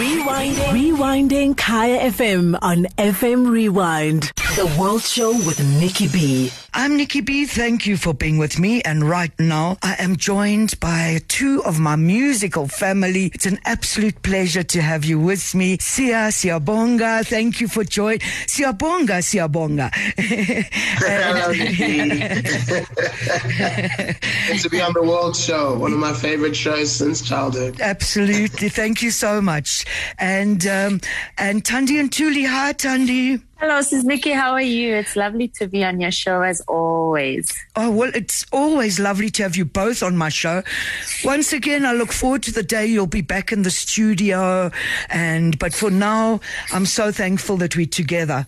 Rewinding. Rewinding Kaya FM on FM Rewind. The World Show with Nikki B. I'm Nikki B. Thank you for being with me. And right now, I am joined by two of my musical family. It's an absolute pleasure to have you with me. Sia Siyabonga, thank you for joining. Siyabonga, Siyabonga. Hello, Nikki. Good to be on the World Show, one of my favorite shows since childhood. Absolutely. Thank you so much. And um, and Thandi Ntuli. Hi, Thandi. Hello, this is Nikki. How are you? It's lovely to be on your show as always. Oh, well, it's always lovely to have you both on my show. Once again, I look forward to the day you'll be back in the studio. And, but for now, I'm so thankful that we're together.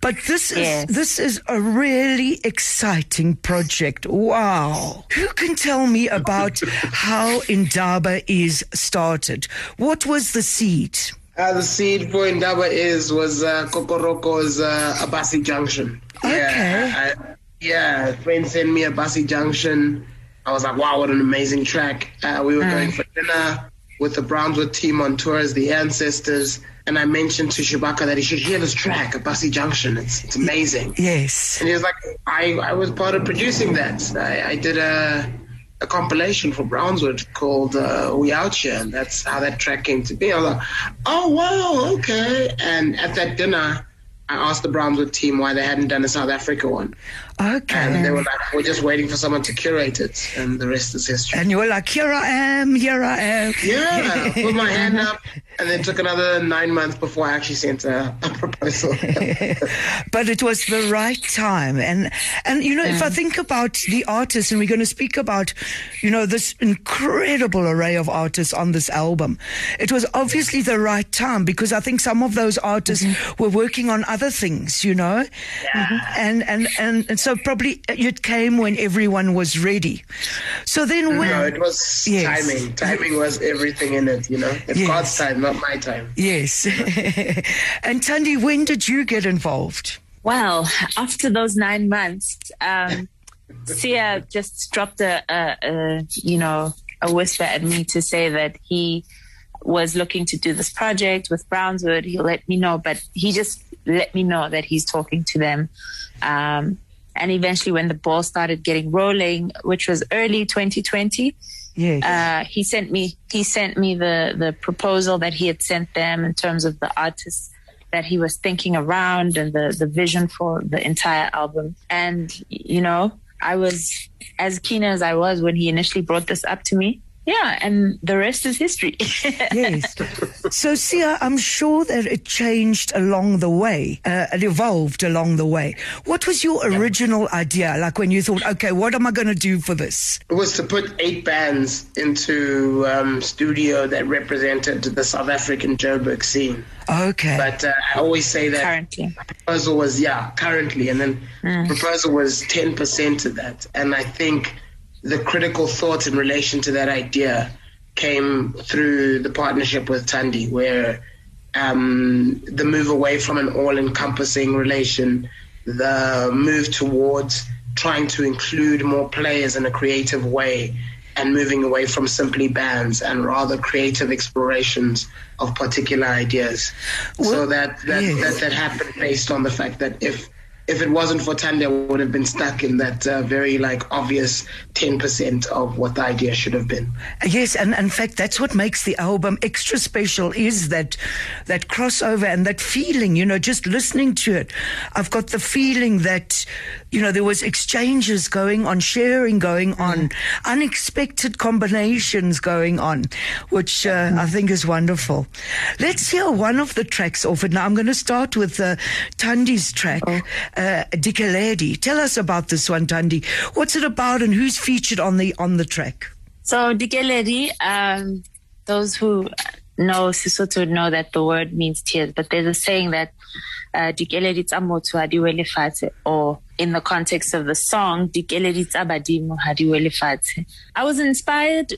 But this Yes. is, this is a really exciting project. Wow. Who can tell me about how Indaba is started? What was the seed? Uh, the seed for Indaba is was uh, Kokoroko's uh, Abusey Junction. Okay. Yeah, I, yeah, friend sent me Abusey Junction. I was like, wow, what an amazing track. Uh, we were going for dinner with the Brownswood team on tour as the ancestors. And I mentioned to Shabaka that he should hear this track, Abusey Junction. It's, it's amazing. Yes. And he was like, I, I was part of producing that. I, I did a, a compilation for Brownswood called uh, We Out Here, and that's how that track came to be. I was like, oh, wow, okay. And at that dinner, I asked the Brownswood team why they hadn't done a South Africa one. Okay. And they were like, we're just waiting for someone to curate it, and the rest is history. And you were like, here I am, here I am. Yeah, put my hand up, and then took another nine months before I actually sent a, a proposal. but it was the right time. And, and, you know, if I mm. think about the artists and we're going to speak about, you know, this incredible array of artists on this album, it was obviously the right time because I think some of those artists mm-hmm. were working on other things, you know? And, and, and, and so probably it came when everyone was ready. So then mm-hmm. when, no, it was Yes. timing. Timing was everything in it, you know? It's Yes. God's time, not my time. yes. and Thandi, when did you get involved? Well, after those nine months, um, Sia just dropped a, a, a, you know, a whisper at me to say that he was looking to do this project with Brownswood. He'll let me know, but he just let me know that he's talking to them. Um, and eventually, when the ball started getting rolling, which was early 2020, Yes. uh, he sent me he sent me the the proposal that he had sent them in terms of the artists that he was thinking around and the the vision for the entire album and you know i was as keen as i was when he initially brought this up to me yeah and the rest is history yes. So, Sia, I'm sure that it changed along the way. Uh, it evolved along the way. What was your original idea? Like when you thought, okay, what am I going to do for this? It was to put eight bands into um, studio that represented the South African Joburg scene. Okay. But uh, I always say that currently proposal was yeah currently, and then proposal was ten percent of that. And I think the critical thought in relation to that idea came through the partnership with Thandi, where um, the move away from an all-encompassing relation, the move towards trying to include more players in a creative way, and moving away from simply bands and rather creative explorations of particular ideas. so that that, yes. that that happened based on the fact that if if it wasn't for Thandi, I would have been stuck in that uh, very like obvious ten percent of what the idea should have been. Yes, and in fact, that's what makes the album extra special is that that crossover and that feeling. You know, just listening to it, I've got the feeling that you know there was exchanges going on, sharing going on, unexpected combinations going on, which uh, I think is wonderful. Let's hear one of the tracks off it. Now I'm going to start with uh, Thandi's track, uh, Dikeledi. Tell us about this one, Thandi. What's it about, and who's featured on the on the track? So Dikeledi, um, those who know Sesotho know that the word means tears, but there's a saying that uh, Dikeledi tsa motho ha di wele fatshe, or in the context of the song, Dikeledi tsa badimo ha di wele fatshe. I was inspired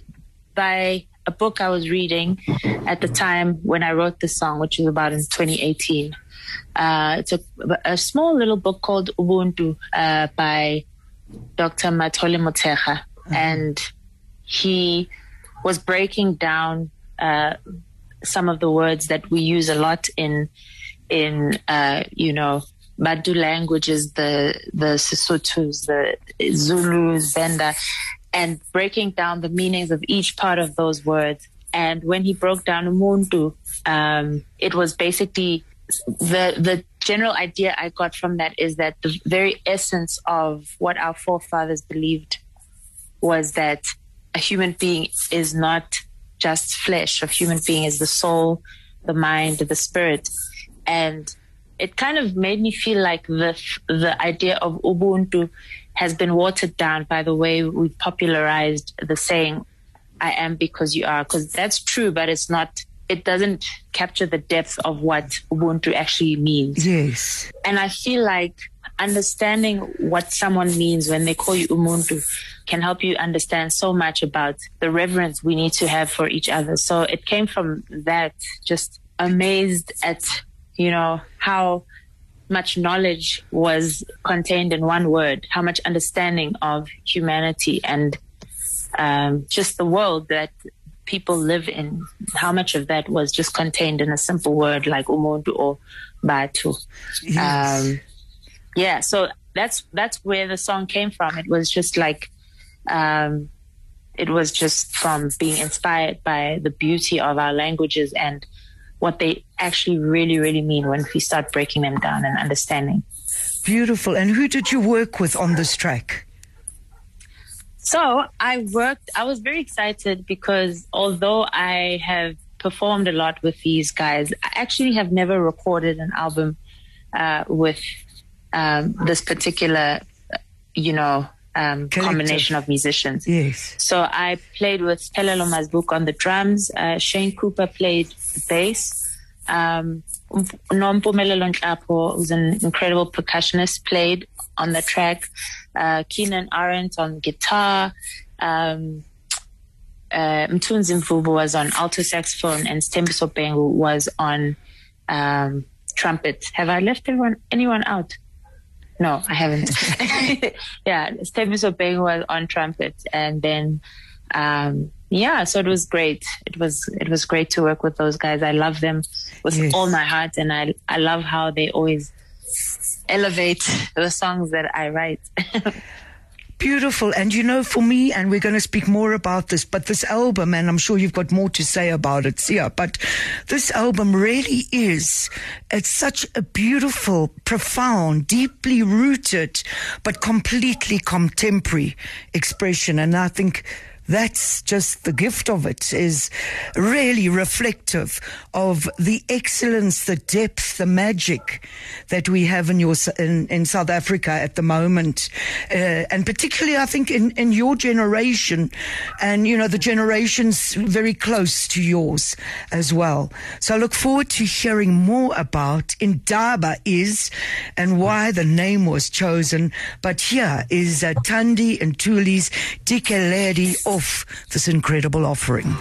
by a book I was reading at the time when I wrote the song, which was about in 2018. Uh, it's a, a small little book called Ubuntu uh, by Dr. Matole Moteja. And he was breaking down uh, some of the words that we use a lot in in uh, you know Bantu languages, the the Sesothos, the Zulus, Venda, and breaking down the meanings of each part of those words. And when he broke down Umuntu, um, it was basically the the general idea I got from that is that the very essence of what our forefathers believed was that a human being is not just flesh. of human being is the soul, the mind, the spirit, and it kind of made me feel like the the idea of Ubuntu has been watered down by the way we popularized the saying "I am because you are," because that's true, but it's not. It doesn't capture the depth of what Ubuntu actually means. Yes, and I feel like understanding what someone means when they call you Ubuntu can help you understand so much about the reverence we need to have for each other. So it came from that, just amazed at you know, how much knowledge was contained in one word, how much understanding of humanity and um, just the world that people live in, how much of that was just contained in a simple word like umuntu or batu. Yes. Um, yeah, so that's that's where the song came from. It was just like um, it was just from being inspired by the beauty of our languages and what they actually really, really mean when we start breaking them down and understanding. Beautiful. And who did you work with on this track? So I worked, I was very excited because although I have performed a lot with these guys, I actually have never recorded an album uh, with um, this particular, you know, um, combination of musicians. Yes. So I played with Pelelo Mazbuk on the drums. Uh, Shane Cooper played bass. Um, Nompumelelo Nhlapo, who's an incredible percussionist, played on the track. Uh, Keenan Ahrends on guitar. Um, uh, Mtunzi Mvubu was on alto saxophone and Stembiso Bengu was on um, trumpet. Have I left everyone, anyone out? No, I haven't. yeah, Stembiso Bengu was on trumpet and then um, yeah, so it was great. It was it was great to work with those guys. I love them with yes. all my heart, and I I love how they always elevate the songs that I write. Beautiful. And you know, for me, and we're going to speak more about this, but this album, and I'm sure you've got more to say about it, Sia, but this album really is, it's such a beautiful, profound, deeply rooted, but completely contemporary expression. And I think that's just the gift of it is really reflective of the excellence, the depth, the magic that we have in your in, in South Africa at the moment, uh, and particularly I think in, in your generation, and you know the generations very close to yours as well. So I look forward to hearing more about Indaba is and why the name was chosen. But here is uh, Ntuli's Dikeledi this incredible offering.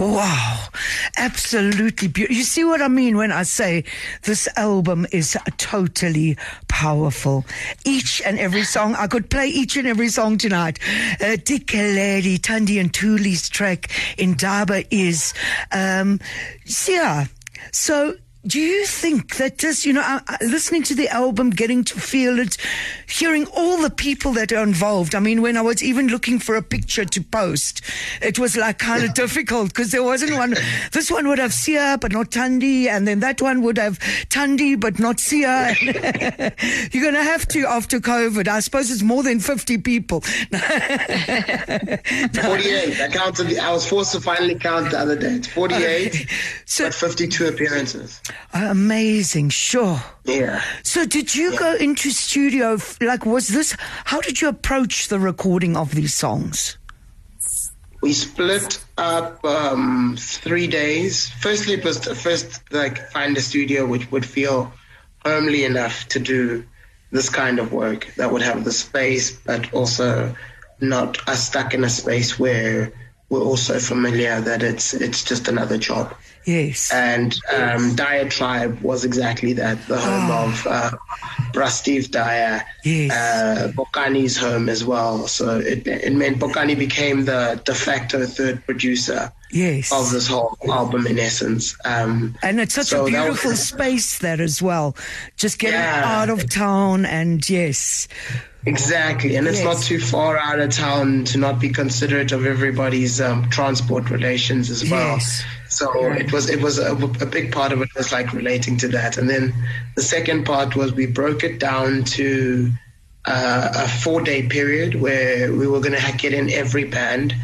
Wow absolutely beautiful. You see what I mean when I say this album is totally powerful. Each and every song, I could play each and every song tonight. Uh, Dikeledi, and Ntuli's track Indaba is, um, yeah. So do you think that just, you know, uh, uh, listening to the album, getting to feel it, hearing all the people that are involved? I mean, when I was even looking for a picture to post, it was like kind of difficult because there wasn't one. This one would have Sia, but not Thandi. And then that one would have Thandi, but not Sia. You're going to have to after COVID. I suppose it's more than 50 people. 48. I counted, I was forced to finally count the other day. It's 48, so, but 52 appearances. Amazing, sure. Yeah. So, did you yeah. go into studio? Like, was this? How did you approach the recording of these songs? We split up um, three days. Firstly, it was to first like find a studio which would feel homely enough to do this kind of work that would have the space, but also not us stuck in a space where we're also familiar that it's it's just another job. Yes. And um, Dyer Tribe was exactly that, the home Oh. of uh, Steve Dyer, Yes. uh, Bokani's home as well. So it, it meant Bokani became the de facto third producer yes. of this whole album in essence. Um, And it's such So a that beautiful was- space there as well. Just getting Yeah. out of town and yes. Exactly, and it's Yes. not too far out of town to not be considerate of everybody's um, transport relations as well. Yes. So it was it was a, a big part of it was like relating to that, and then the second part was we broke it down to uh, a four day period where we were going to get in every band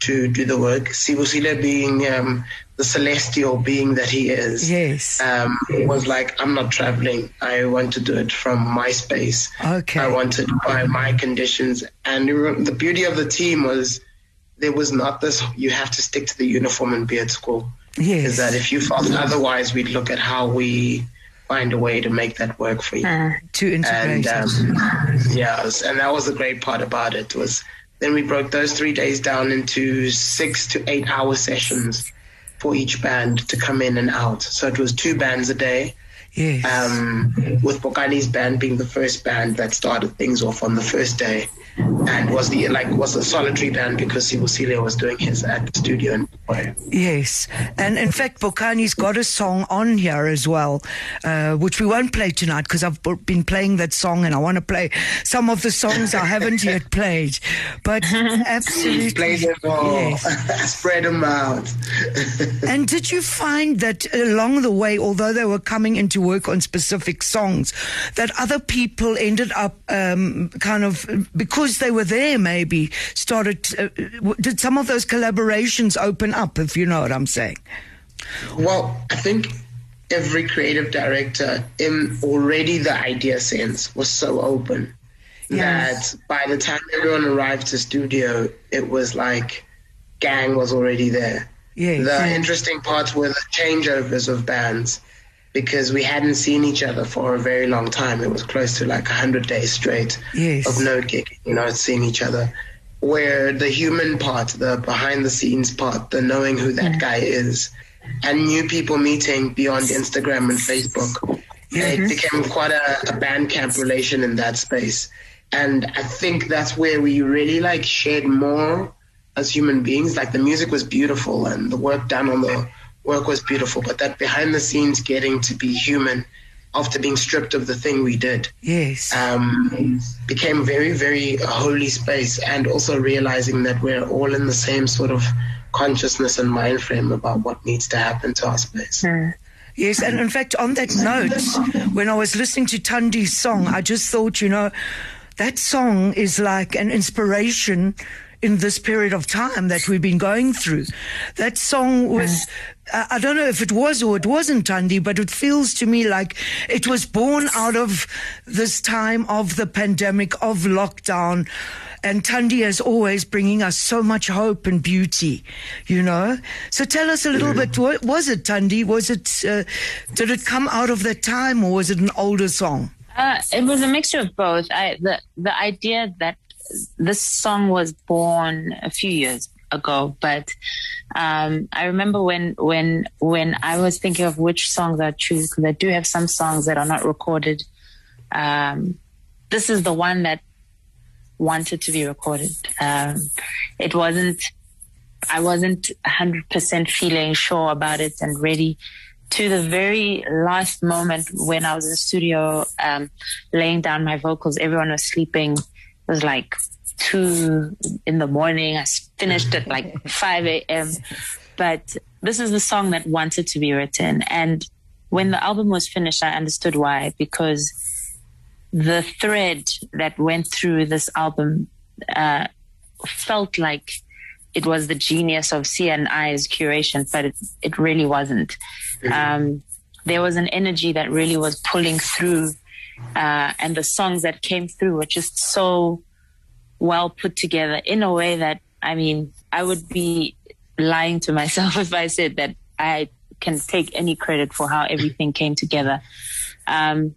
to do the work. Sibusile being um, the celestial being that he is Yes. um, was like, I'm not traveling. I want to do it from my space. Okay. I want it by my conditions. And the beauty of the team was there was not this, you have to stick to the uniform and be at school. Yes. Is that if you felt otherwise, we'd look at how we find a way to make that work for you. to integrate And um, yeah, was- and that was the great part about it was then we broke those three days down into six to eight hour sessions for each band to come in and out. So it was two bands a day. Yes. Um, with Bokani's band being the first band that started things off on the first day, and was the like was a solitary band because Sibusile was doing his at the studio in Dubai. Yes, and in fact, Bokani's got a song on here as well, uh, which we won't play tonight because I've been playing that song and I want to play some of the songs I haven't yet played. But absolutely, Play them all, Yes. spread them out. And did you find that along the way, although they were coming into work on specific songs, that other people ended up um, kind of because they were there, maybe started? Uh, did some of those collaborations open up? If you know what I'm saying. Well, I think every creative director in already the idea sense was so open Yes. that by the time everyone arrived to studio, it was like gang was already there. Yes. The interesting parts were the changeovers of bands because we hadn't seen each other for a very long time. It was close to like 100 days straight Yes. of no gig, you know, seeing each other. Where the human part, the behind the scenes part, the knowing who that guy is, and new people meeting beyond Instagram and Facebook, it mm-hmm. became quite a, a band camp relation in that space. And I think that's where we really like shared more as human beings. Like the music was beautiful and the work done on the work was beautiful, but that behind the scenes getting to be human after being stripped of the thing we did Yes. um, became very, very a holy space, and also realizing that we're all in the same sort of consciousness and mind frame about what needs to happen to our space. Yes, and in fact, on that note, when I was listening to Thandi's song, I just thought, you know, that song is like an inspiration in this period of time that we've been going through. That song was, I I don't know if it was or it wasn't Thandi, but it feels to me like it was born out of this time of the pandemic, of lockdown. And Thandi is always bringing us so much hope and beauty, you know. So tell us a little bit. What was it, Thandi? Was it? Uh, did it come out of that time, or was it an older song? Uh, it was a mixture of both. I, the the idea that this song was born a few years ago, but um, I remember when when when I was thinking of which songs I choose because I do have some songs that are not recorded. Um, this is the one that wanted to be recorded. Um, it wasn't. I wasn't 100% feeling sure about it and ready to the very last moment when I was in the studio, um, laying down my vocals. Everyone was sleeping. It was like two in the morning. I finished at like 5 a.m. But this is the song that wanted to be written. And when the album was finished, I understood why, because the thread that went through this album uh, felt like it was the genius of CNI's curation, but it, it really wasn't. Um, there was an energy that really was pulling through, uh, and the songs that came through were just so well put together in a way that, I mean, I would be lying to myself if I said that I can take any credit for how everything came together. Um,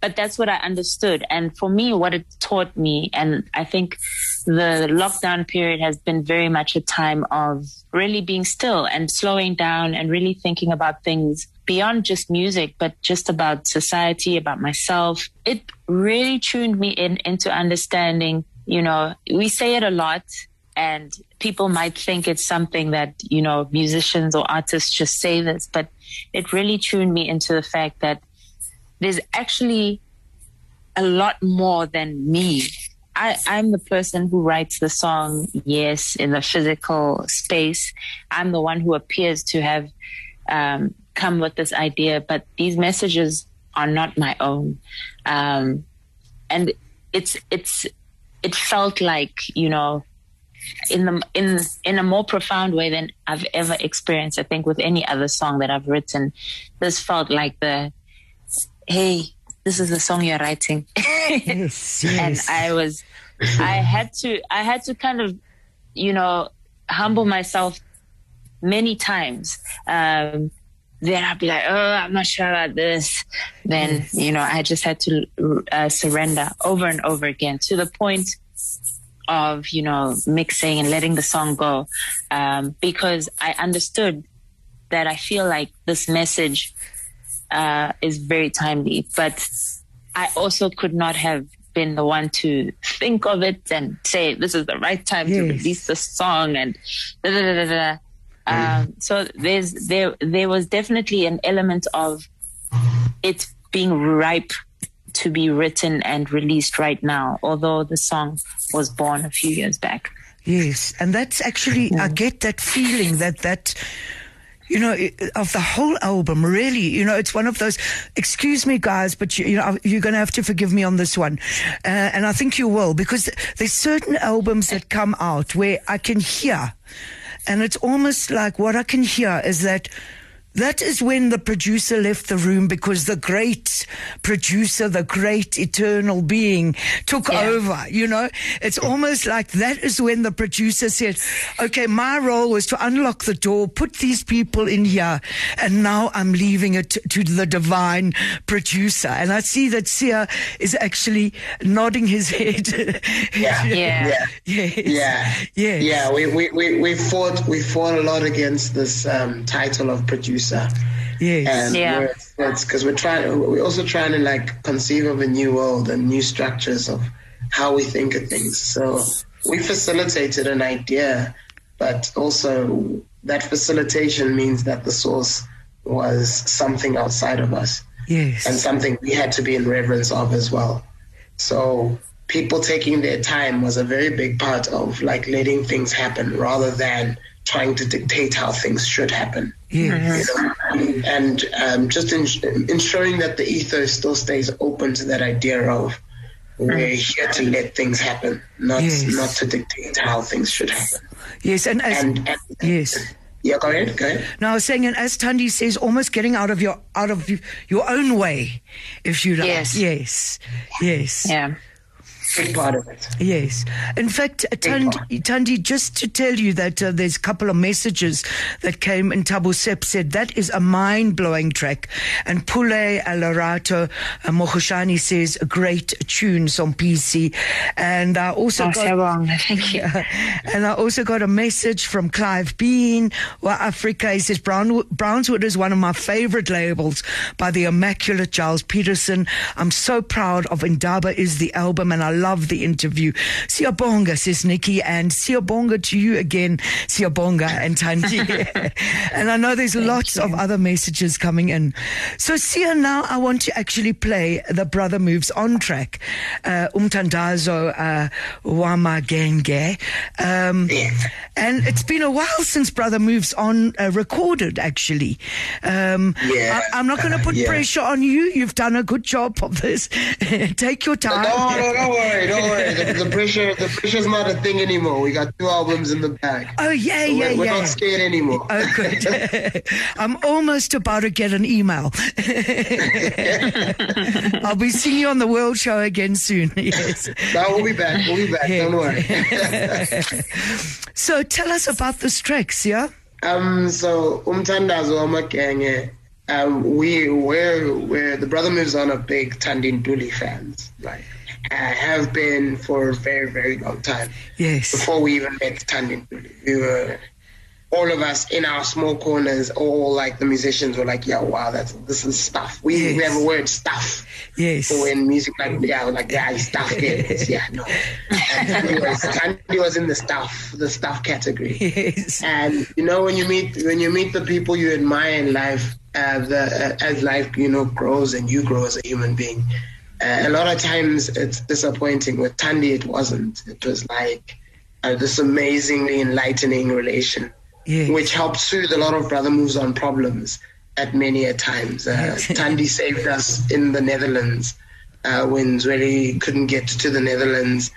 but that's what I understood. And for me, what it taught me, and I think the lockdown period has been very much a time of really being still and slowing down and really thinking about things beyond just music, but just about society, about myself. It really tuned me in into understanding, you know, we say it a lot and people might think it's something that, you know, musicians or artists just say this, but it really tuned me into the fact that there's actually a lot more than me I, I'm the person who writes the song, yes, in the physical space. I'm the one who appears to have um, come with this idea, but these messages are not my own. Um, and it's, it's, it felt like, you know, in the in in a more profound way than I've ever experienced. I think with any other song that I've written, this felt like the hey, this is the song you're writing. yes, yes. and I was, I had to, I had to kind of, you know, humble myself many times. Um, then I'd be like, oh, I'm not sure about this. Then, you know, I just had to uh, surrender over and over again to the point of, you know, mixing and letting the song go. Um, because I understood that I feel like this message uh, is very timely. But I also could not have been the one to think of it and say this is the right time yes. to release the song and da da da da. Um, so there's there there was definitely an element of it being ripe to be written and released right now, although the song was born a few years back. Yes, and that's actually I get that feeling that that you know, of the whole album, really. You know, it's one of those, excuse me, guys, but you, you know, you're going to have to forgive me on this one. Uh, and I think you will, because there's certain albums that come out where I can hear, and it's almost like what I can hear is that that is when the producer left the room because the great producer, the great eternal being took yeah. over, you know? It's almost like that is when the producer said, okay, my role was to unlock the door, put these people in here, and now I'm leaving it to, the divine producer. And I see that Sia is actually nodding his head. yeah. yeah. Yeah. Yeah. Yeah. Yeah. We, we, we, we fought, we fought a lot against this um, title of producer producer. Yes. And yeah. It's because we're trying. We're also trying to like conceive of a new world and new structures of how we think of things. So we facilitated an idea, but also that facilitation means that the source was something outside of us. Yes. And something we had to be in reverence of as well. So people taking their time was a very big part of like letting things happen rather than trying to dictate how things should happen. Yes. You know? And um, just in, ensuring that the ethos still stays open to that idea of we're here to let things happen, not yes. not to dictate how things should happen. Yes, and, as, and, and yes. Yeah, go ahead. Go ahead. No, I was saying, and as Thandi says, almost getting out of your out of your own way, if you like. Yes. Yes. Yes. Yeah big part of it. Yes. In fact, Thandi, Thandi, just to tell you that uh, there's a couple of messages that came and Tabo Sepp said that is a mind blowing track. And Pule Alarato uh, Mohoshani says a great tunes on PC. And I also oh, got, so wrong. Thank you. and I also got a message from Clive Bean, well, Africa. He says Brown, Brownswood is one of my favorite labels by the immaculate Gilles Peterson. I'm so proud of Indaba is the album and I love the interview. Siyabonga, says Nikki, and Siyabonga to you again, Siyabonga and Thandi. and I know there's Thank lots you. of other messages coming in. So, Sia, now I want to actually play the Brother Moves On track, uh, Umtandazo uh, Wamagenge. Um, and it's been a while since Brother Moves On uh, recorded, actually. Um, yeah. I, am not going to put uh, yeah. pressure on you. You've done a good job of this. Take your time. No, no, no worry, don't worry. The, the pressure, the pressure's not a thing anymore. We got two albums in the bag. Oh yeah, so yeah, we're, we're not scared anymore. Oh good. I'm almost about to get an email. I'll be seeing you on the World Show again soon. Yes. No, we'll be back. We'll be back. Yeah. Don't worry. so tell us about the tracks, yeah. Um. So umtandazo amagenge. Um, we we're, we're the brother moves on a big Thandi Ntuli fans, right? Uh, have been for a very, very long time. Yes. Before we even met Tandin, we were all of us in our small corners, all like the musicians were like, "Yeah, wow, that's this is stuff." We, Yes. we have a word stuff Yes. for in music, like yeah, like yeah, stuff. Yes, yeah, no. Was, Thandi was in the stuff, the stuff category. Yes. And you know, when you meet when you meet the people you admire in life, uh, the uh, as life you know grows and you grow as a human being, uh, a lot of times it's disappointing. With Thandi, it wasn't. It was like uh, this amazingly enlightening relation, Yes. which helped soothe a lot of brother moves on problems at many a times. Uh, Thandi saved us in the Netherlands uh, when Zweli couldn't get to the Netherlands.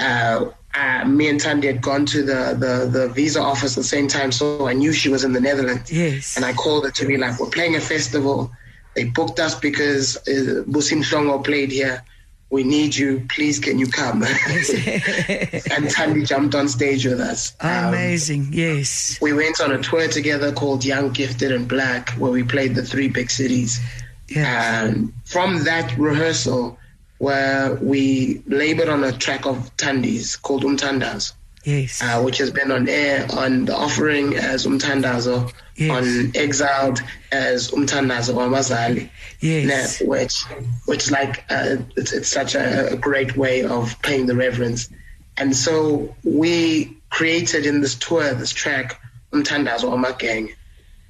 Uh, uh, me and Thandi had gone to the, the, the visa office at the same time, so I knew she was in the Netherlands. Yes. And I called her to be like, we're playing a festival. They booked us because uh, Busi Mhlongo played here. We need you. Please, can you come? and Thandi jumped on stage with us. Um, Amazing. Yes. we went on a tour together called Young, Gifted, and Black, where we played the three big cities. Yeah. And from that rehearsal, where we labored on a track of Thandi's called Umtandazo, Yes. uh, which has been on air on the offering as Umtandazo, Yes. on Exiled as Umtandazo Wamazali. Yes. which, which like uh, it's, it's such a, a great way of paying the reverence. And so we created in this tour this track Umtandazo Omagang,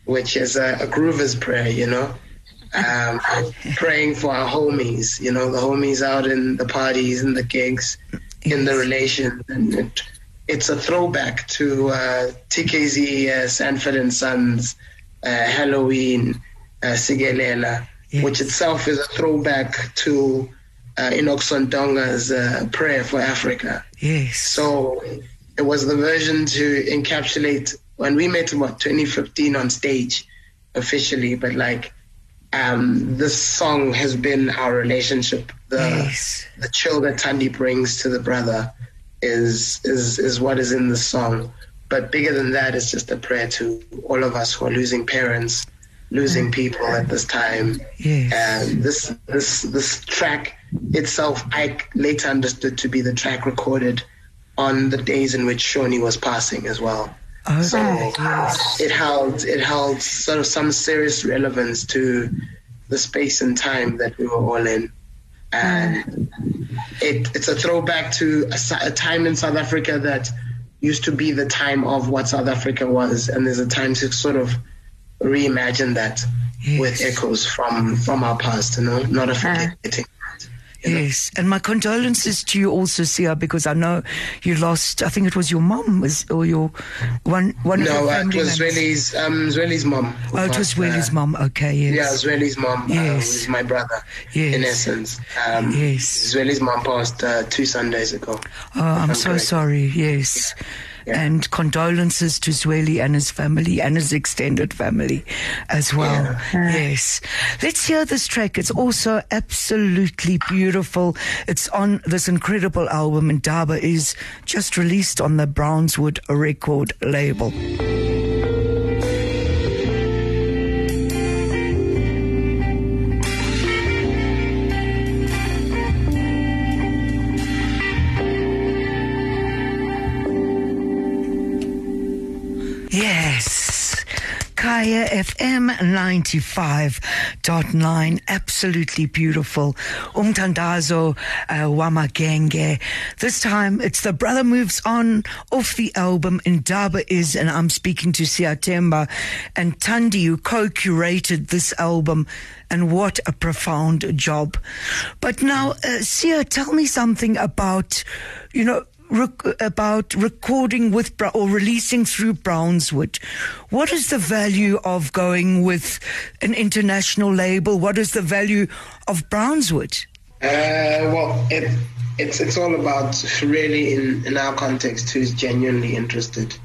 which is a, a groover's prayer, you know, um, praying for our homies, you know, the homies out in the parties and the gigs, in the relations, and it, it's a throwback to uh, TKZ, uh, Sanford and Sons, uh, Halloween, uh, Sigelela, Yes. which itself is a throwback to uh, Sondonga's uh, prayer for Africa. Yes. So it was the version to encapsulate when we met in what 2015 on stage officially, but like um, this song has been our relationship. The Yes. the chill that Thandi brings to the brother is is is what is in the song. But bigger than that is just a prayer to all of us who are losing parents, losing mm. people at this time. Yes. And this this this track itself, I later understood to be the track recorded on the days in which Shawnee was passing as well. Oh, So yes. it held it held sort of some serious relevance to the space and time that we were all in, and mm. It, it's a throwback to a time in South Africa that used to be the time of what South Africa was, and there's a time to sort of reimagine that with echoes from from our past, you know, not a forgetting. Yes, and my condolences to you also, Sia, because I know you lost. I think it was your mom, was or your one one No, uh, it was. Zweli's um, Zweli's mom. Oh, it was Willie's uh, mom. Okay, yes. Yeah, Zweli's mom. Yes. Uh, my brother. Yes. In essence. Um, Yes. Zweli's mom passed uh, two Sundays ago. Oh, I'm I'm so correct. sorry. Yes. Yeah. And condolences to Zweli and his family and his extended family as well. Yes. Let's hear this track. It's also absolutely beautiful. It's on this incredible album, Indaba is just released on the Brownswood record label. FM 95.9. Absolutely beautiful. Umtandazo uh, Wamagenge. This time it's the Brother Moves On off the album Indaba is, and I'm speaking to Siatemba and Thandi who co-curated this album. And what a profound job. But now, uh, Sia, tell me something about, you know, rec- about recording with Bra- or releasing through Brownswood. What is the value of going with an international label? What is the value of Brownswood? Uh, well, it, it's it's all about really in, in our context who's genuinely interested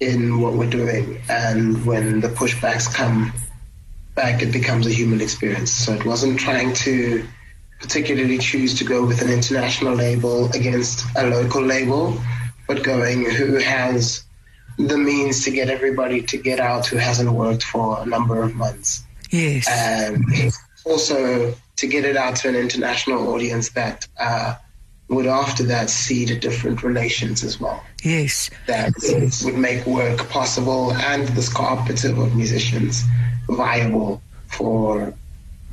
in what we're doing, and when the pushbacks come back, it becomes a human experience. So it wasn't trying to particularly choose to go with an international label against a local label, but going who has the means to get everybody to get out who hasn't worked for a number of months Yes. um, also to get it out to an international audience that uh, would after that seed different relations as well. Yes. That would make work possible and this cooperative of musicians viable for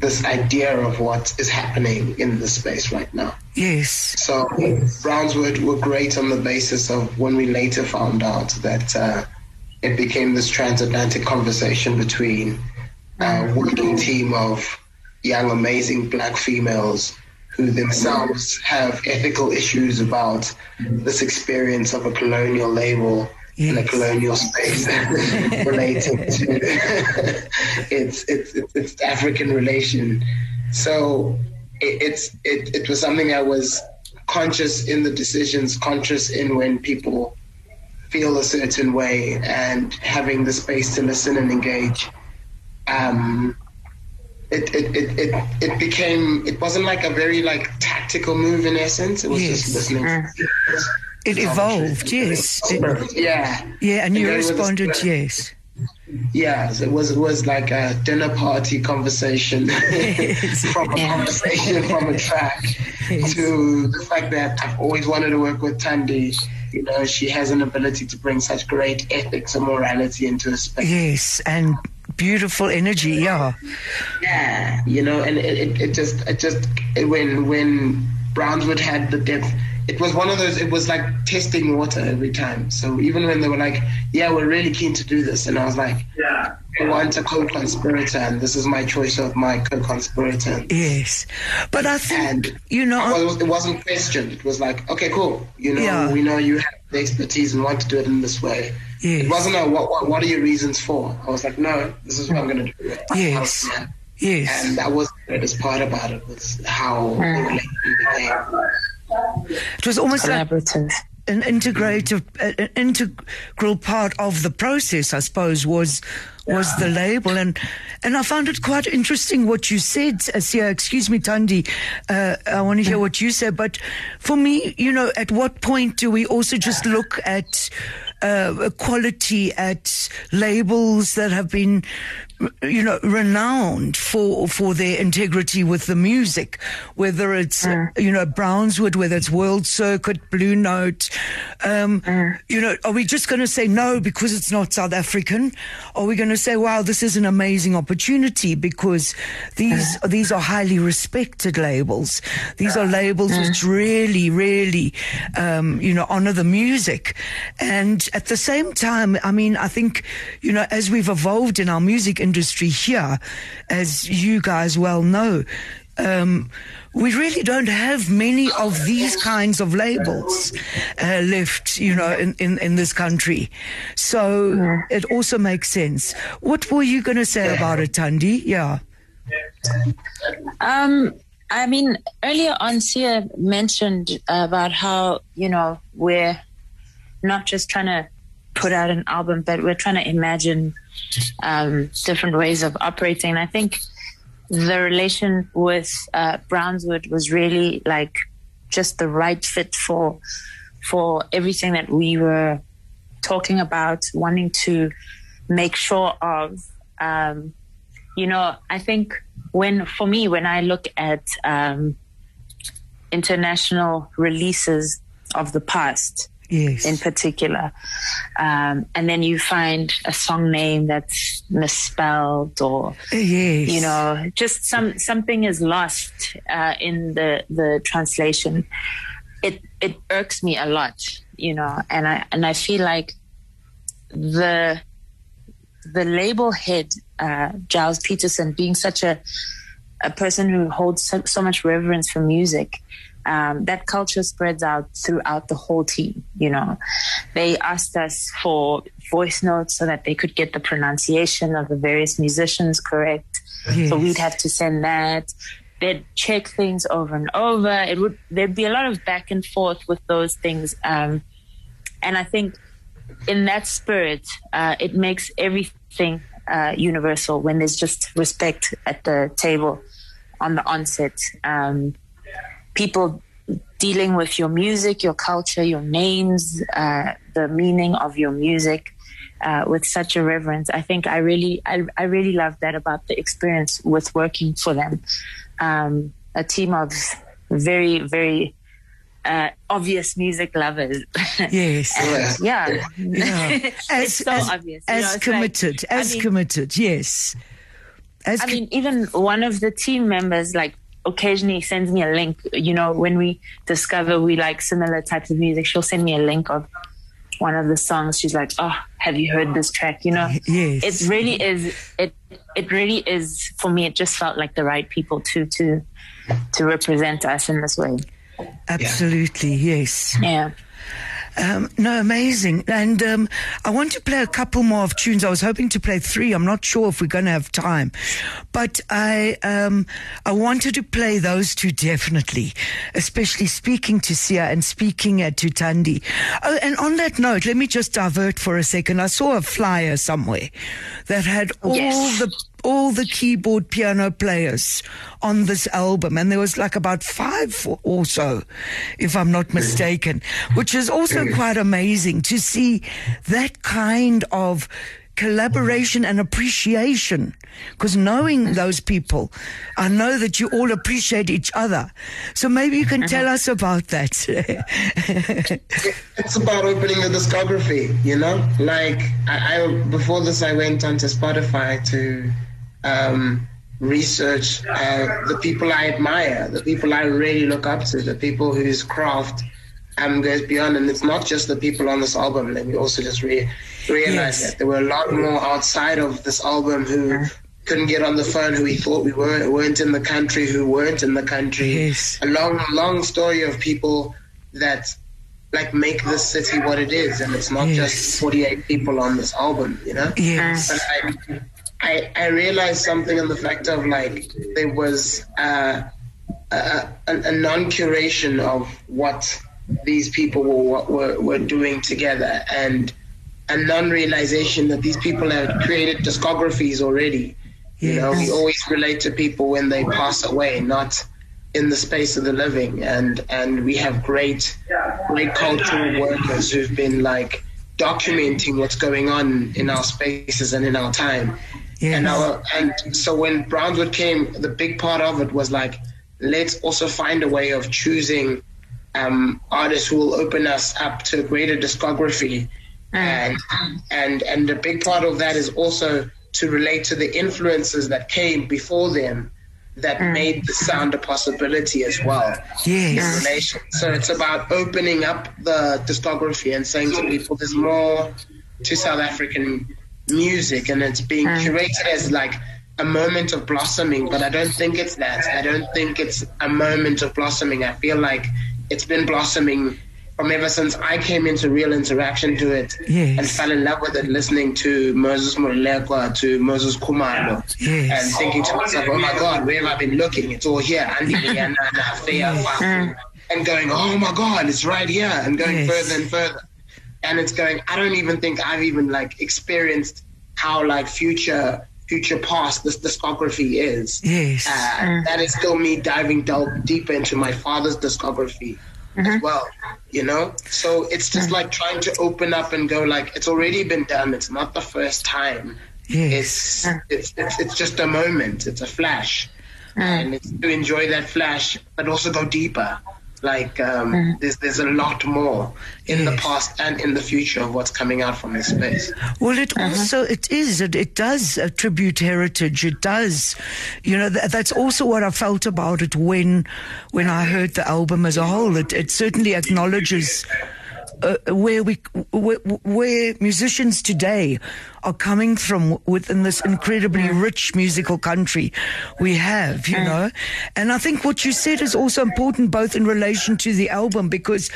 this idea of what is happening in the space right now. Yes. So Brownswood were great on the basis of when we later found out that uh, it became this transatlantic conversation between a working team of young, amazing black females who themselves have ethical issues about this experience of a colonial label yes. in a colonial space relating to its, its, its African relation. So it, it's it, it was something I was conscious in the decisions, conscious in when people feel a certain way, and having the space to listen and engage. Um, it, it, it, it, it became it wasn't like a very like tactical move in essence. It was yes. just listening. It evolved, yes. It, yeah. Yeah, and you responded, was, yes. Yes, it was it was like a dinner party conversation from a conversation from a track yes. to the fact that I've always wanted to work with Thandi. You know, she has an ability to bring such great ethics and morality into a space. Yes, and beautiful energy. Yeah. Yeah, you know, and it, it, it just it just it, when when Brownswood had the depth it was one of those it was like testing water every time so even when they were like yeah we're really keen to do this and i was like yeah I want a co-conspirator, and this is my choice of my co-conspirator. Yes, but I think and you know well, it wasn't questioned. It was like, okay, cool. You know, yeah. we know you have the expertise and want to do it in this way. Yes. It wasn't a what, what, what are your reasons for? I was like, no, this is what I'm going to do. Yes. Yes. And that was the greatest part about it was how hmm. the relationship became. It was almost collaborative. Like an integrative, an integral part of the process, I suppose, was was yeah. the label, and and I found it quite interesting what you said, Asia. Excuse me, Thandi. Uh, I want to hear what you said, but for me, you know, at what point do we also just look at uh, quality at labels that have been you know, renowned for for their integrity with the music, whether it's you know Brownswood, whether it's World Circuit, Blue Note. Um. You know, are we just going to say no because it's not South African? Are we going to say, wow, this is an amazing opportunity because these these are highly respected labels. These are labels which really, really, um, you know, honor the music, and at the same time, I mean, I think you know, as we've evolved in our music industry here, as you guys well know, um, we really don't have many of these kinds of labels uh, left, you know, in, in, in this country. So yeah. it also makes sense. What were you going to say about it, Thandi? Yeah. Um, I mean, earlier on, Sia mentioned about how, you know, we're not just trying to put out an album, but we're trying to imagine um, different ways of operating. I think the relation with uh, Brownswood was really like just the right fit for for everything that we were talking about, wanting to make sure of. Um, you know, I think when for me when I look at um, international releases of the past, yes. in particular. Um, and then you find a song name that's misspelled or, yes. you know, just some, something is lost, uh, in the, the translation. It, it irks me a lot, you know, and I, and I feel like the, the label head, uh, Gilles Peterson being such a, a person who holds so, so much reverence for music, um, that culture spreads out throughout the whole team. You know, they asked us for voice notes so that they could get the pronunciation of the various musicians correct. Yes. So we'd have to send that. They'd check things over and over. It would there'd be a lot of back and forth with those things. Um, and I think in that spirit, uh, it makes everything uh, universal when there's just respect at the table on the onset. Um, people dealing with your music, your culture, your names, uh, the meaning of your music uh, with such a reverence. I think I really, I, I really love that about the experience with working for them. Um, a team of very, very uh, obvious music lovers. Yes. And, yeah. Yeah. As, It's so as, obvious, you know, it's like- committed, I as mean- committed, yes. As I co- mean, even one of the team members, like, occasionally sends me a link. You know, when we discover we like similar types of music, she'll send me a link of one of the songs. She's like, "Oh, have you heard this track?" You know, Yes. it really is. It it really is for me. It just felt like the right people to to to represent us in this way. absolutely, yes. Yeah. Um, no, amazing. And um, I want to play a couple more of tunes. I was hoping to play three. I'm not sure if we're going to have time, but I um, I wanted to play those two definitely, especially speaking to Sia and speaking uh, to Thandi. Oh, and on that note, let me just divert for a second. I saw a flyer somewhere that had all Yes. the all the keyboard piano players on this album, and there was like about five or so, if I'm not mistaken, which is also quite amazing to see that kind of collaboration and appreciation. Because knowing those people, I know that you all appreciate each other. So maybe you can tell us about that. It's about opening the discography, you know. Like I, I before this, I went onto Spotify to um, research uh, the people I admire, the people I really look up to, the people whose craft um, goes beyond. And it's not just the people on this album. Let me also just re- realize Yes. that there were a lot more outside of this album who. Couldn't get on the phone. Who we thought we were weren't in the country. Who weren't in the country. Yes. A long, long story of people that like make this city what it is, and it's not Yes. just 48 people on this album, you know. yes. But I, I, I realized something in the fact of like there was uh, a, a, a non-curation of what these people were, were were doing together, and a non-realization that these people had created discographies already. You know, we always relate to people when they pass away, not in the space of the living. And and we have great, great cultural workers who've been like documenting what's going on in our spaces and in our time. Yes. And our and so when Brownswood came, the big part of it was like, let's also find a way of choosing um, artists who will open us up to a greater discography. And and and a big part of that is also to relate to the influences that came before them that made the sound a possibility as well in Yes. relation. So it's about opening up the discography and saying to people there's more to South African music and it's being hmm. curated as like a moment of blossoming, but I don't think it's that. I don't think it's a moment of blossoming. I feel like it's been blossoming from ever since I came into real interaction to it Yes. and fell in love with it listening to Moses Molelekwa, to Moses Khumalo, Yes. and thinking to myself, oh my God, where have I been looking? It's all here. Andy Rihanna, Nafea, Fafu. Hmm. And going, oh my God, it's right here. And going Yes. further and further. And it's going, I don't even think I've even like experienced how like future future past this discography is. Yes. Uh, mm-hmm. that is still me diving delve deeper into my father's discography as mm-hmm. well. You know, so it's just mm-hmm. like trying to open up and go like it's already been done. It's not the first time. Yes. It's it's it's, it's just a moment. It's a flash, and it's to enjoy that flash, but also go deeper. Like um, there's there's a lot more in the past and in the future of what's coming out from this space. Well, it also it is it, it does attribute heritage. It does, you know. Th- that's also what I felt about it when when I heard the album as a whole. It it certainly acknowledges. Uh, where we where, where musicians today are coming from within this incredibly rich musical country we have you know? And i think what you said is also important both in relation to the album because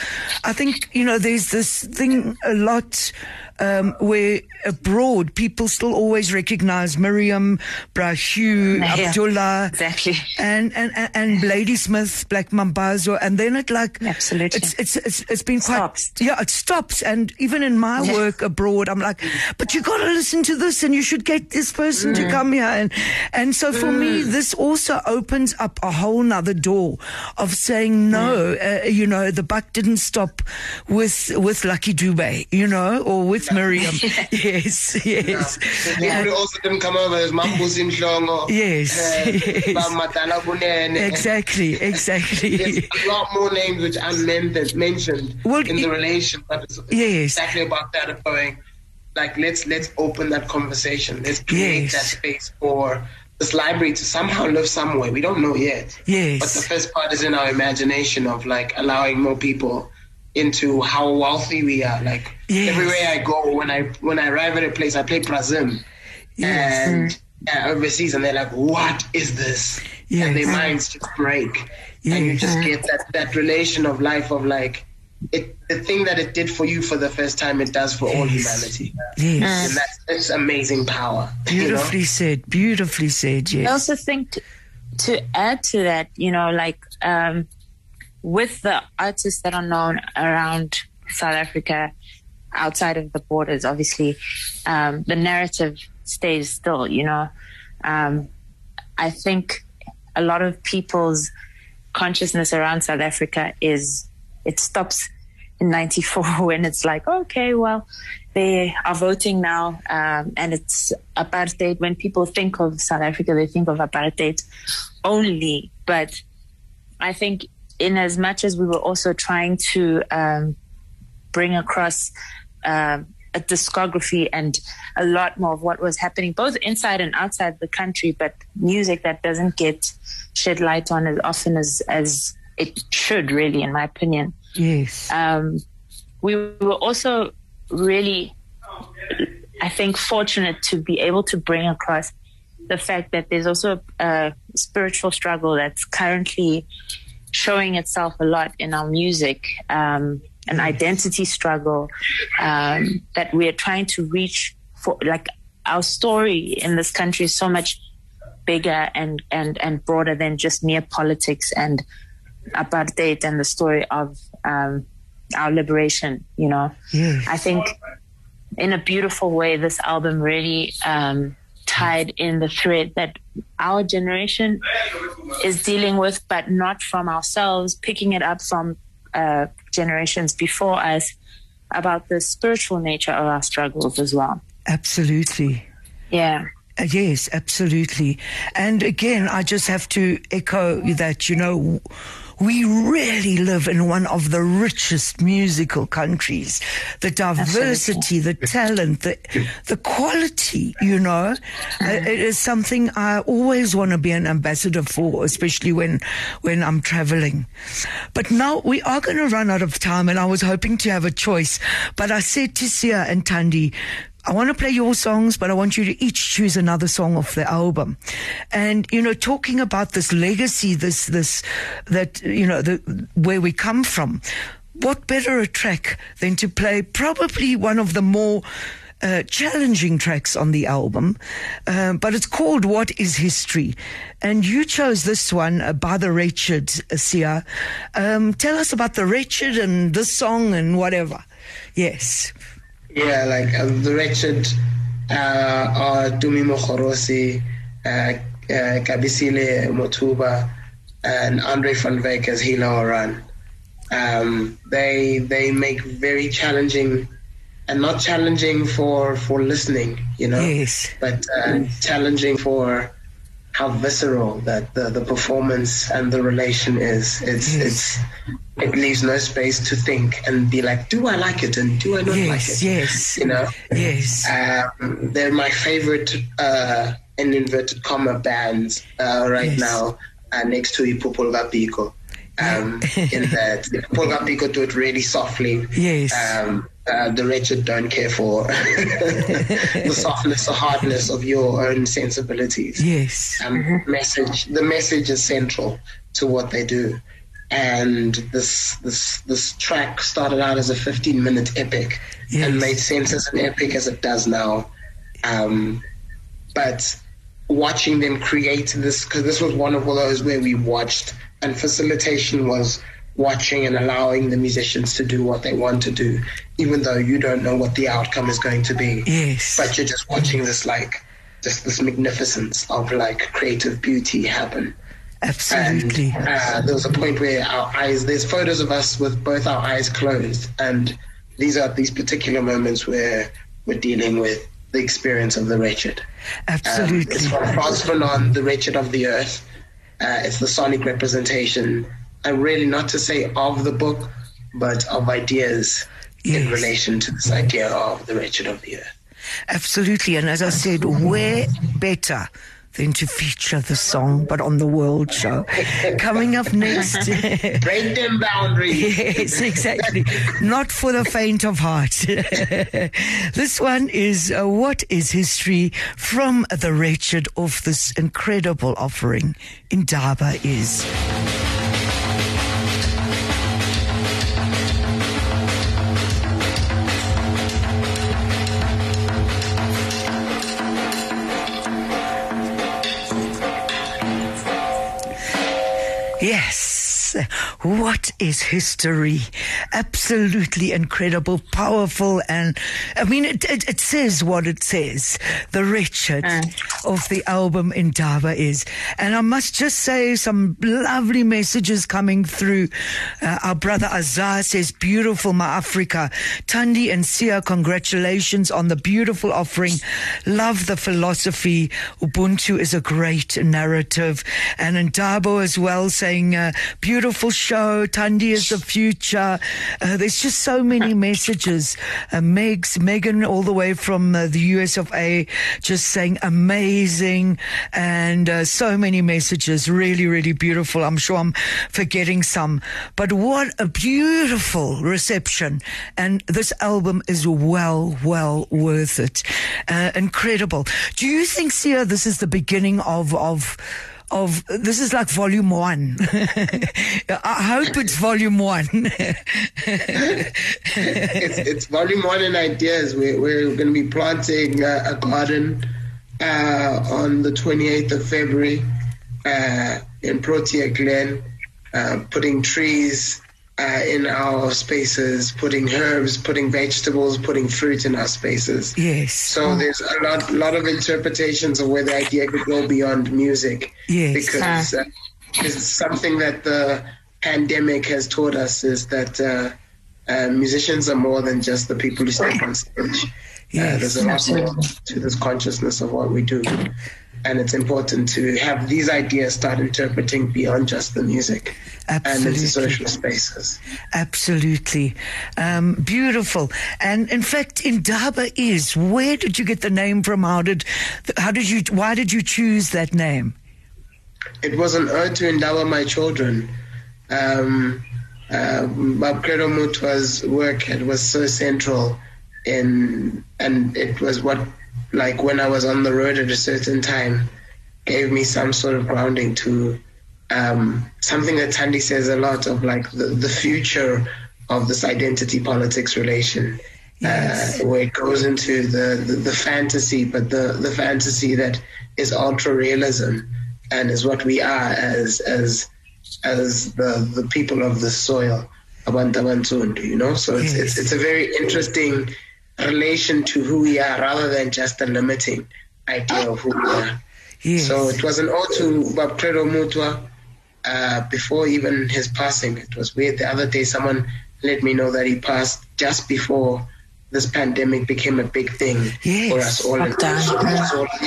i think you know there's this thing a lot um, where abroad people still always recognize Miriam, Brahu, Yeah, Abdullah, exactly. and and and, and Ladysmith, Black Mambazo, and then it like Absolutely. it's it's it's, it's been quite Stops. yeah it stops, and even in my Yeah. work abroad, I'm like, but you got to listen to this, and you should get this person Mm. to come here, and and so for me, this also opens up a whole nother door of saying no, Mm. uh, you know, the buck didn't stop with with Lucky Dube, you know, or with with Miriam. yes, yes. Yeah. People also didn't come over as Mambusi Mhlongo. Yes, yes. Eh, exactly, exactly. There's a lot more names which are mentioned Well, in the it- relation, but it's Yes. exactly about that of going, like, let's let's open that conversation. Let's create Yes. that space for this library to somehow live somewhere. We don't know yet. Yes. But the first part is in our imagination of like allowing more people into how wealthy we are. Like Yes. everywhere I go, when I when I arrive at a place, I play Brazil, Yes. and uh, overseas, and they're like, "What is this?" And their minds just break, and you just get that that relation of life of like. It, the thing that it did for you for the first time, it does for all humanity, Yes. and that's it's amazing power. you know? Beautifully said. Beautifully said. Yes. I also think t- to add to that, you know, like um, with the artists that are known around South Africa, outside of the borders, obviously, um, the narrative stays still, you know. Um, I think a lot of people's consciousness around South Africa is it stops in 94 when it's like, okay, well, they are voting now, um, and it's apartheid. When people think of South Africa, they think of apartheid only. But I think, in as much as we were also trying to um, bring across um a discography and a lot more of what was happening, both inside and outside the country, but music that doesn't get shed light on as often as, as it should, really, in my opinion Yes. um, we were also really, I think, fortunate to be able to bring across the fact that there's also a spiritual struggle that's currently showing itself a lot in our music, um, an identity struggle um, that we are trying to reach for. Like our story in this country is so much bigger and and and broader than just mere politics and apartheid and the story of um, our liberation. You know, Yes. I think in a beautiful way, this album really um, tied in the thread that our generation is dealing with, but not from ourselves, picking it up from uh, generations before us about the spiritual nature of our struggles as well. Absolutely. Yeah. Uh, Yes, absolutely. And again, I just have to echo that, you know, we really live in one of the richest musical countries. The diversity, the talent, the, the quality, you know, uh, it is something I always want to be an ambassador for, especially when, when I'm traveling. But now we are going to run out of time and I was hoping to have a choice, but I said to Sia and Thandi, I want to play your songs, but I want you to each choose another song off the album. And, you know, talking about this legacy, this, this, that, you know, the, where we come from, what better a track than to play probably one of the more, uh, challenging tracks on the album, um, but it's called "What Is History," and you chose this one uh, by the Wretched, uh, Sia. Um, tell us about the Wretched and this song and whatever. Yes. Yeah, like uh, the wretched uh, are Dumi Mokhorosi, uh, uh, Kabisile Motuba, and Andre van Wyk as Hila Oran. Um, they they make very challenging, and not challenging for for listening, you know, Yes. but uh, challenging for how visceral that the, the performance and the relation is. It's Yes. it's it leaves no space to think and be like, do I like it and do I not like it? yes. You know. Yes. Um, they're my favorite, uh, in inverted comma, bands uh, right Yes. now, uh, next to iPhupho L'ka Biko. Um, in that iPhupho L'ka Biko do it really softly. Yes. Um, uh, the wretched don't care for the softness or hardness of your own sensibilities. Yes. Um, Message. The message is central to what they do. And this this this track started out as a 15 minute epic Yes. and made sense as an epic as it does now. Um, but watching them create this, because this was one of those where we watched, and facilitation was watching and allowing the musicians to do what they want to do, even though you don't know what the outcome is going to be. Yes. But you're just watching this, like, just this magnificence of like creative beauty happen. Absolutely. And uh, there was a point where our eyes, there's photos of us with both our eyes closed, and these are these particular moments where we're dealing with the experience of the wretched. Absolutely. Um, it's from Frantz Fanon, The Wretched of the Earth. Uh, it's the sonic representation, and really not to say of the book, but of ideas yes. in relation to this idea of the wretched of the earth. Absolutely. And as I said, where better than to feature the song, but on the World Show. Coming up next. Break them boundaries. yes, exactly. Not for the faint of heart. this one is uh, What is History from the Wretched of this incredible offering in Indaba is. What is history? Absolutely incredible, powerful, and I mean, it, it, it says what it says. The wretched uh. of the album in Indaba is. And I must just say some lovely messages coming through. Uh, our brother Azar says, beautiful, my Africa. Thandi and Sia, congratulations on the beautiful offering. Love the philosophy. Ubuntu is a great narrative. And Indaba as well saying, uh, beautiful beautiful show. Thandi is the future. Uh, there's just so many messages. Uh, Megs, Megan, all the way from uh, the US of A, just saying amazing, and uh, so many messages. Really, really beautiful. I'm sure I'm forgetting some, but what a beautiful reception! And this album is well, well worth it. Uh, incredible. Do you think, Sia, this is the beginning of of of this is like volume one. I hope it's volume one. it's, it's, volume one in ideas. We're, we're going to be planting uh, a garden uh, on the 28th of February uh, in Protea Glen, uh, putting trees uh, in our spaces, putting herbs, putting vegetables, putting fruit in our spaces. Yes. So there's a lot, lot of interpretations of where the idea could go beyond music. Yes. Because uh, it's something that the pandemic has taught us is that uh, uh musicians are more than just the people who step on stage. Yes, uh, there's a lot more to this consciousness of what we do and it's important to have these ideas start interpreting beyond just the music Absolutely. and into social spaces. Absolutely. Um, beautiful. And in fact, Indaba is, where did you get the name from? How did, how did you, why did you choose that name? It was an ode to Indaba my children. Um, uh, Baba Credo Mutwa's work, it was so central in, and it was what like when I was on the road at a certain time, gave me some sort of grounding to um, something that Tandi says a lot of like the, the future of this identity politics relation. Yes. Uh, where it goes into the, the, the, fantasy, but the, the fantasy that is ultra realism and is what we are as as as the, the people of the soil, Abantu you know. So it's, yes. it's it's a very interesting relation to who we are rather than just a limiting idea of who we are. Yes. So it was an ode to Baba Credo Mutwa uh, before even his passing. It was weird. The other day, someone let me know that he passed just before this pandemic became a big thing yes. for us all.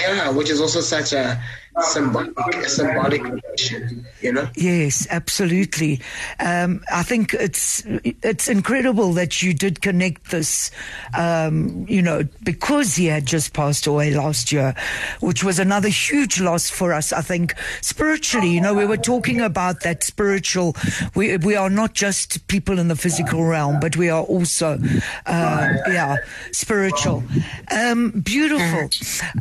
yeah, which is also such a symbolic, symbolic relation, you know? Yes, absolutely. Um, I think it's it's incredible that you did connect this, um, you know, because he had just passed away last year, which was another huge loss for us. I think spiritually, you know, we were talking about that spiritual. We we are not just people in the physical realm, but we are also, uh, yeah, spiritual. Um, beautiful.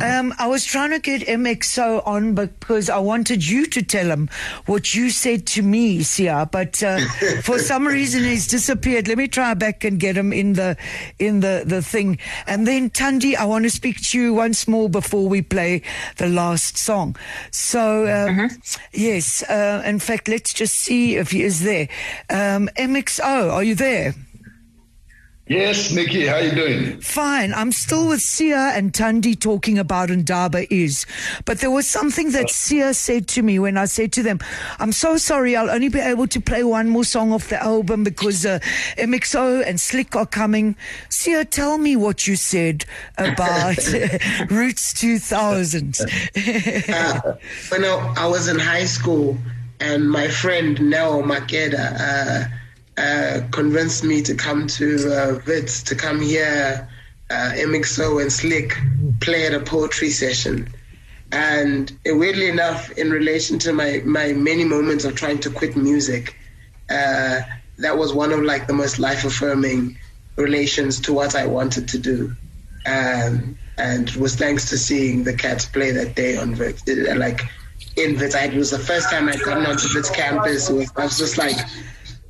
Um, I was trying to get MXO on on because I wanted you to tell him what you said to me, Sia. But uh, for some reason, he's disappeared. Let me try back and get him in the in the the thing. And then Thandi, I want to speak to you once more before we play the last song. So uh, mm-hmm. yes, uh, in fact, let's just see if he is there. Um, MXO, are you there? Yes, Nikki, how you doing? Fine. I'm still with Sia and Thandi talking about Ndaba is. But there was something that Sia said to me when I said to them, I'm so sorry, I'll only be able to play one more song off the album because uh, MXO and Slick are coming. Sia, tell me what you said about Roots 2000. uh, when I, I, was in high school and my friend Nell Makeda, uh, uh, convinced me to come to uh, to come here, uh, MXO and Slick play at a poetry session. And uh, weirdly enough, in relation to my, my many moments of trying to quit music, uh, that was one of like the most life affirming relations to what I wanted to do. Um, and was thanks to seeing the cats play that day on Wits. Like in Wits, it was the first time I'd gotten onto Wits campus. Was, I was just like,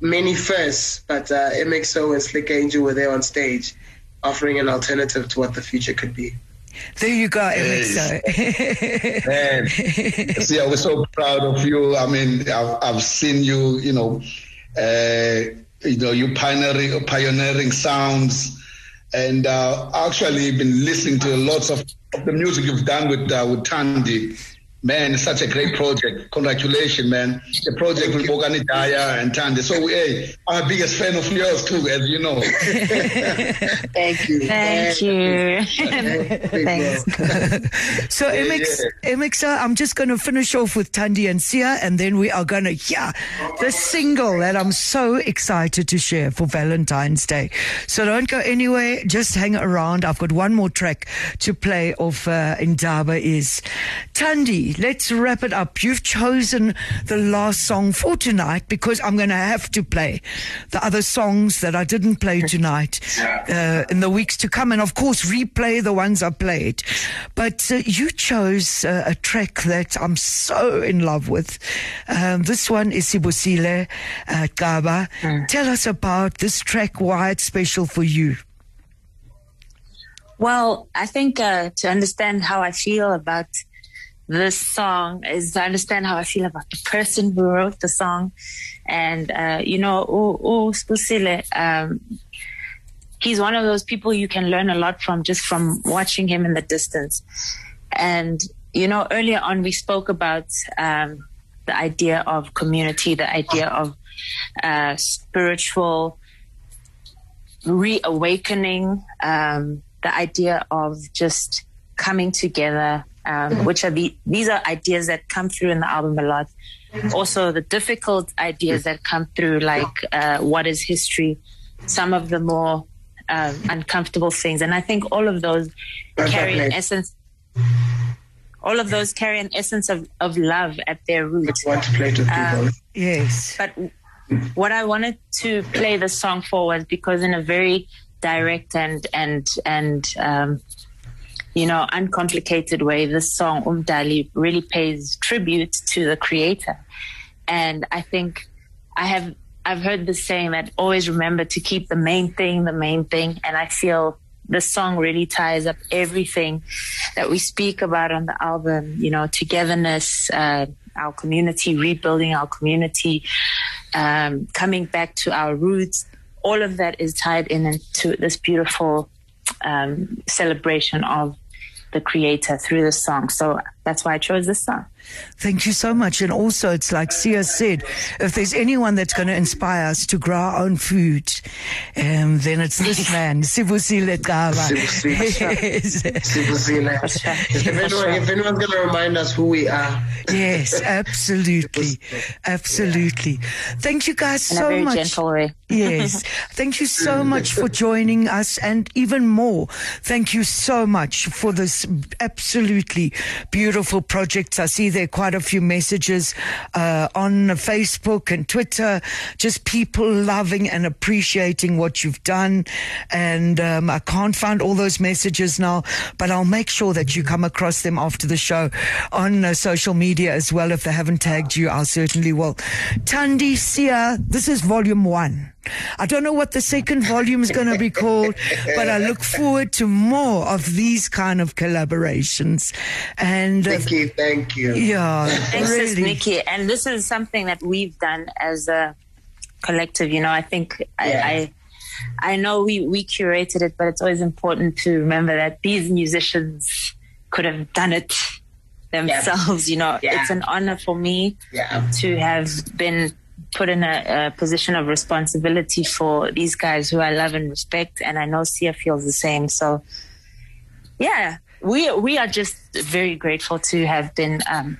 many firsts, but uh, MXO and Slick Angel were there on stage offering an alternative to what the future could be. There you go, MXO. Man, see, I was so proud of you. I mean, I've, I've seen you, you know, uh, you know, you pioneering, pioneering sounds. And uh, actually been listening to lots of, of the music you've done with uh, with Thandi. Man, it's such a great project. Congratulations, man. The project with Bokani Dyer and Thandi. So, hey, I'm a biggest fan of yours too, as you know. Thank you. Thank you. Thanks. so, yeah, MX, yeah. MXer, I'm just going to finish off with Thandi and Sia, and then we are going to hear the single that I'm so excited to share for Valentine's Day. So, don't go anywhere. Just hang around. I've got one more track to play of uh, Ndaba is Thandi let's wrap it up. You've chosen the last song for tonight because I'm going to have to play the other songs that I didn't play tonight uh, in the weeks to come, and of course replay the ones I played. But uh, you chose uh, a track that I'm so in love with. Um, this one is Sibusile uh, Xaba. Mm. Tell us about this track, why it's special for you. Well, I think uh, to understand how I feel about this song is I understand how I feel about the person who wrote the song. And, uh, you know, Sibusile, um, he's one of those people you can learn a lot from just from watching him in the distance. And, you know, earlier on we spoke about um, the idea of community, the idea of uh, spiritual reawakening, um, the idea of just coming together um, which are the, these are ideas that come through in the album a lot. Also, the difficult ideas that come through, like uh, what is history, some of the more um, uncomfortable things, and I think all of those carry an essence. All of those carry an essence of, of love at their root. Want to play to people? Um, yes. But what I wanted to play the song for was because in a very direct and and and um, you know, uncomplicated way, this song Umdali really pays tribute to the creator. And I think I have I've heard the saying that always remember to keep the main thing the main thing. And I feel this song really ties up everything that we speak about on the album, you know, togetherness, uh, our community, rebuilding our community, um, coming back to our roots. All of that is tied in into this beautiful um, celebration of the creator through the song. So that's why I chose this song. Thank you so much. And also, it's like Sia said, if there's anyone that's going to inspire us to grow our own food, um, then it's this man, Sibusile Xaba. If anyone's going to remind us who we are. Yes, absolutely. absolutely. Thank you guys In so a very much. gentle way. yes. Thank you so much for joining us. And even more, thank you so much for this absolutely beautiful project. I see there quite a few messages uh, on Facebook and Twitter, just people loving and appreciating what you've done. And um, I can't find all those messages now, but I'll make sure that you come across them after the show on uh, social media as well. If they haven't tagged you, I'll certainly will. Thandi Sia, this is volume one. I don't know what the second volume is going to be called, but I look forward to more of these kind of collaborations. And uh, Nikki, thank you. Yeah, Thanks, really. Nikki. And this is something that we've done as a collective. You know, I think yeah. I, I know we, we curated it, but it's always important to remember that these musicians could have done it themselves. Yeah. You know, yeah. it's an honor for me yeah. to have been put in a, a, position of responsibility for these guys who I love and respect, and I know Sia feels the same. So, yeah, we we are just very grateful to have been, um,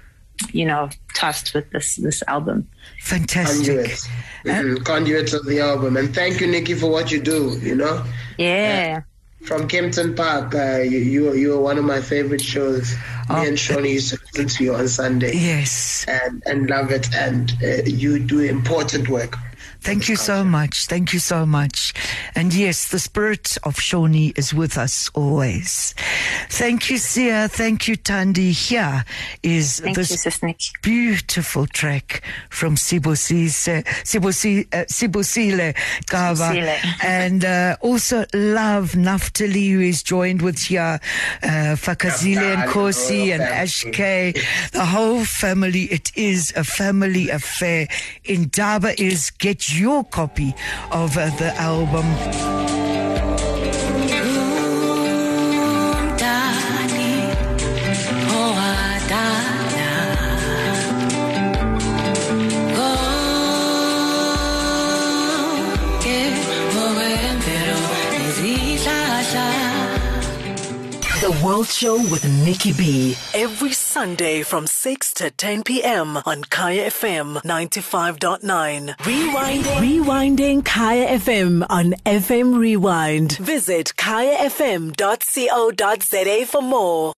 you know, tasked with this this album. Fantastic. Conduits. Mm-hmm. Conduits of the album, and thank you, Nikki, for what you do. You know. Yeah. From Kempton Park. Uh, you, you you were one of my favorite shows. Oh. Me and Shawnee used to listen to you on Sunday. Yes, and and love it. And uh, you do important work. Thank you so much. Thank you so much. And yes, the spirit of Shawnee is with us always. Thank you, Sia. Thank you, Thandi. Here is Thank this you, beautiful track from Sibusile, Sibusile, uh, Sibusile Xaba. and uh, also love Naftali, who is joined with here, uh, Fakazile and Kosi and Ashke. The whole family. It is a family affair. Indaba is get your copy of the album. The World Show with Nikki B. Every Sunday from 6 to 10 p.m. on Kaya FM 95.9. Rewinding. Rewinding Kaya FM on FM Rewind. Visit kayafm.co.za for more.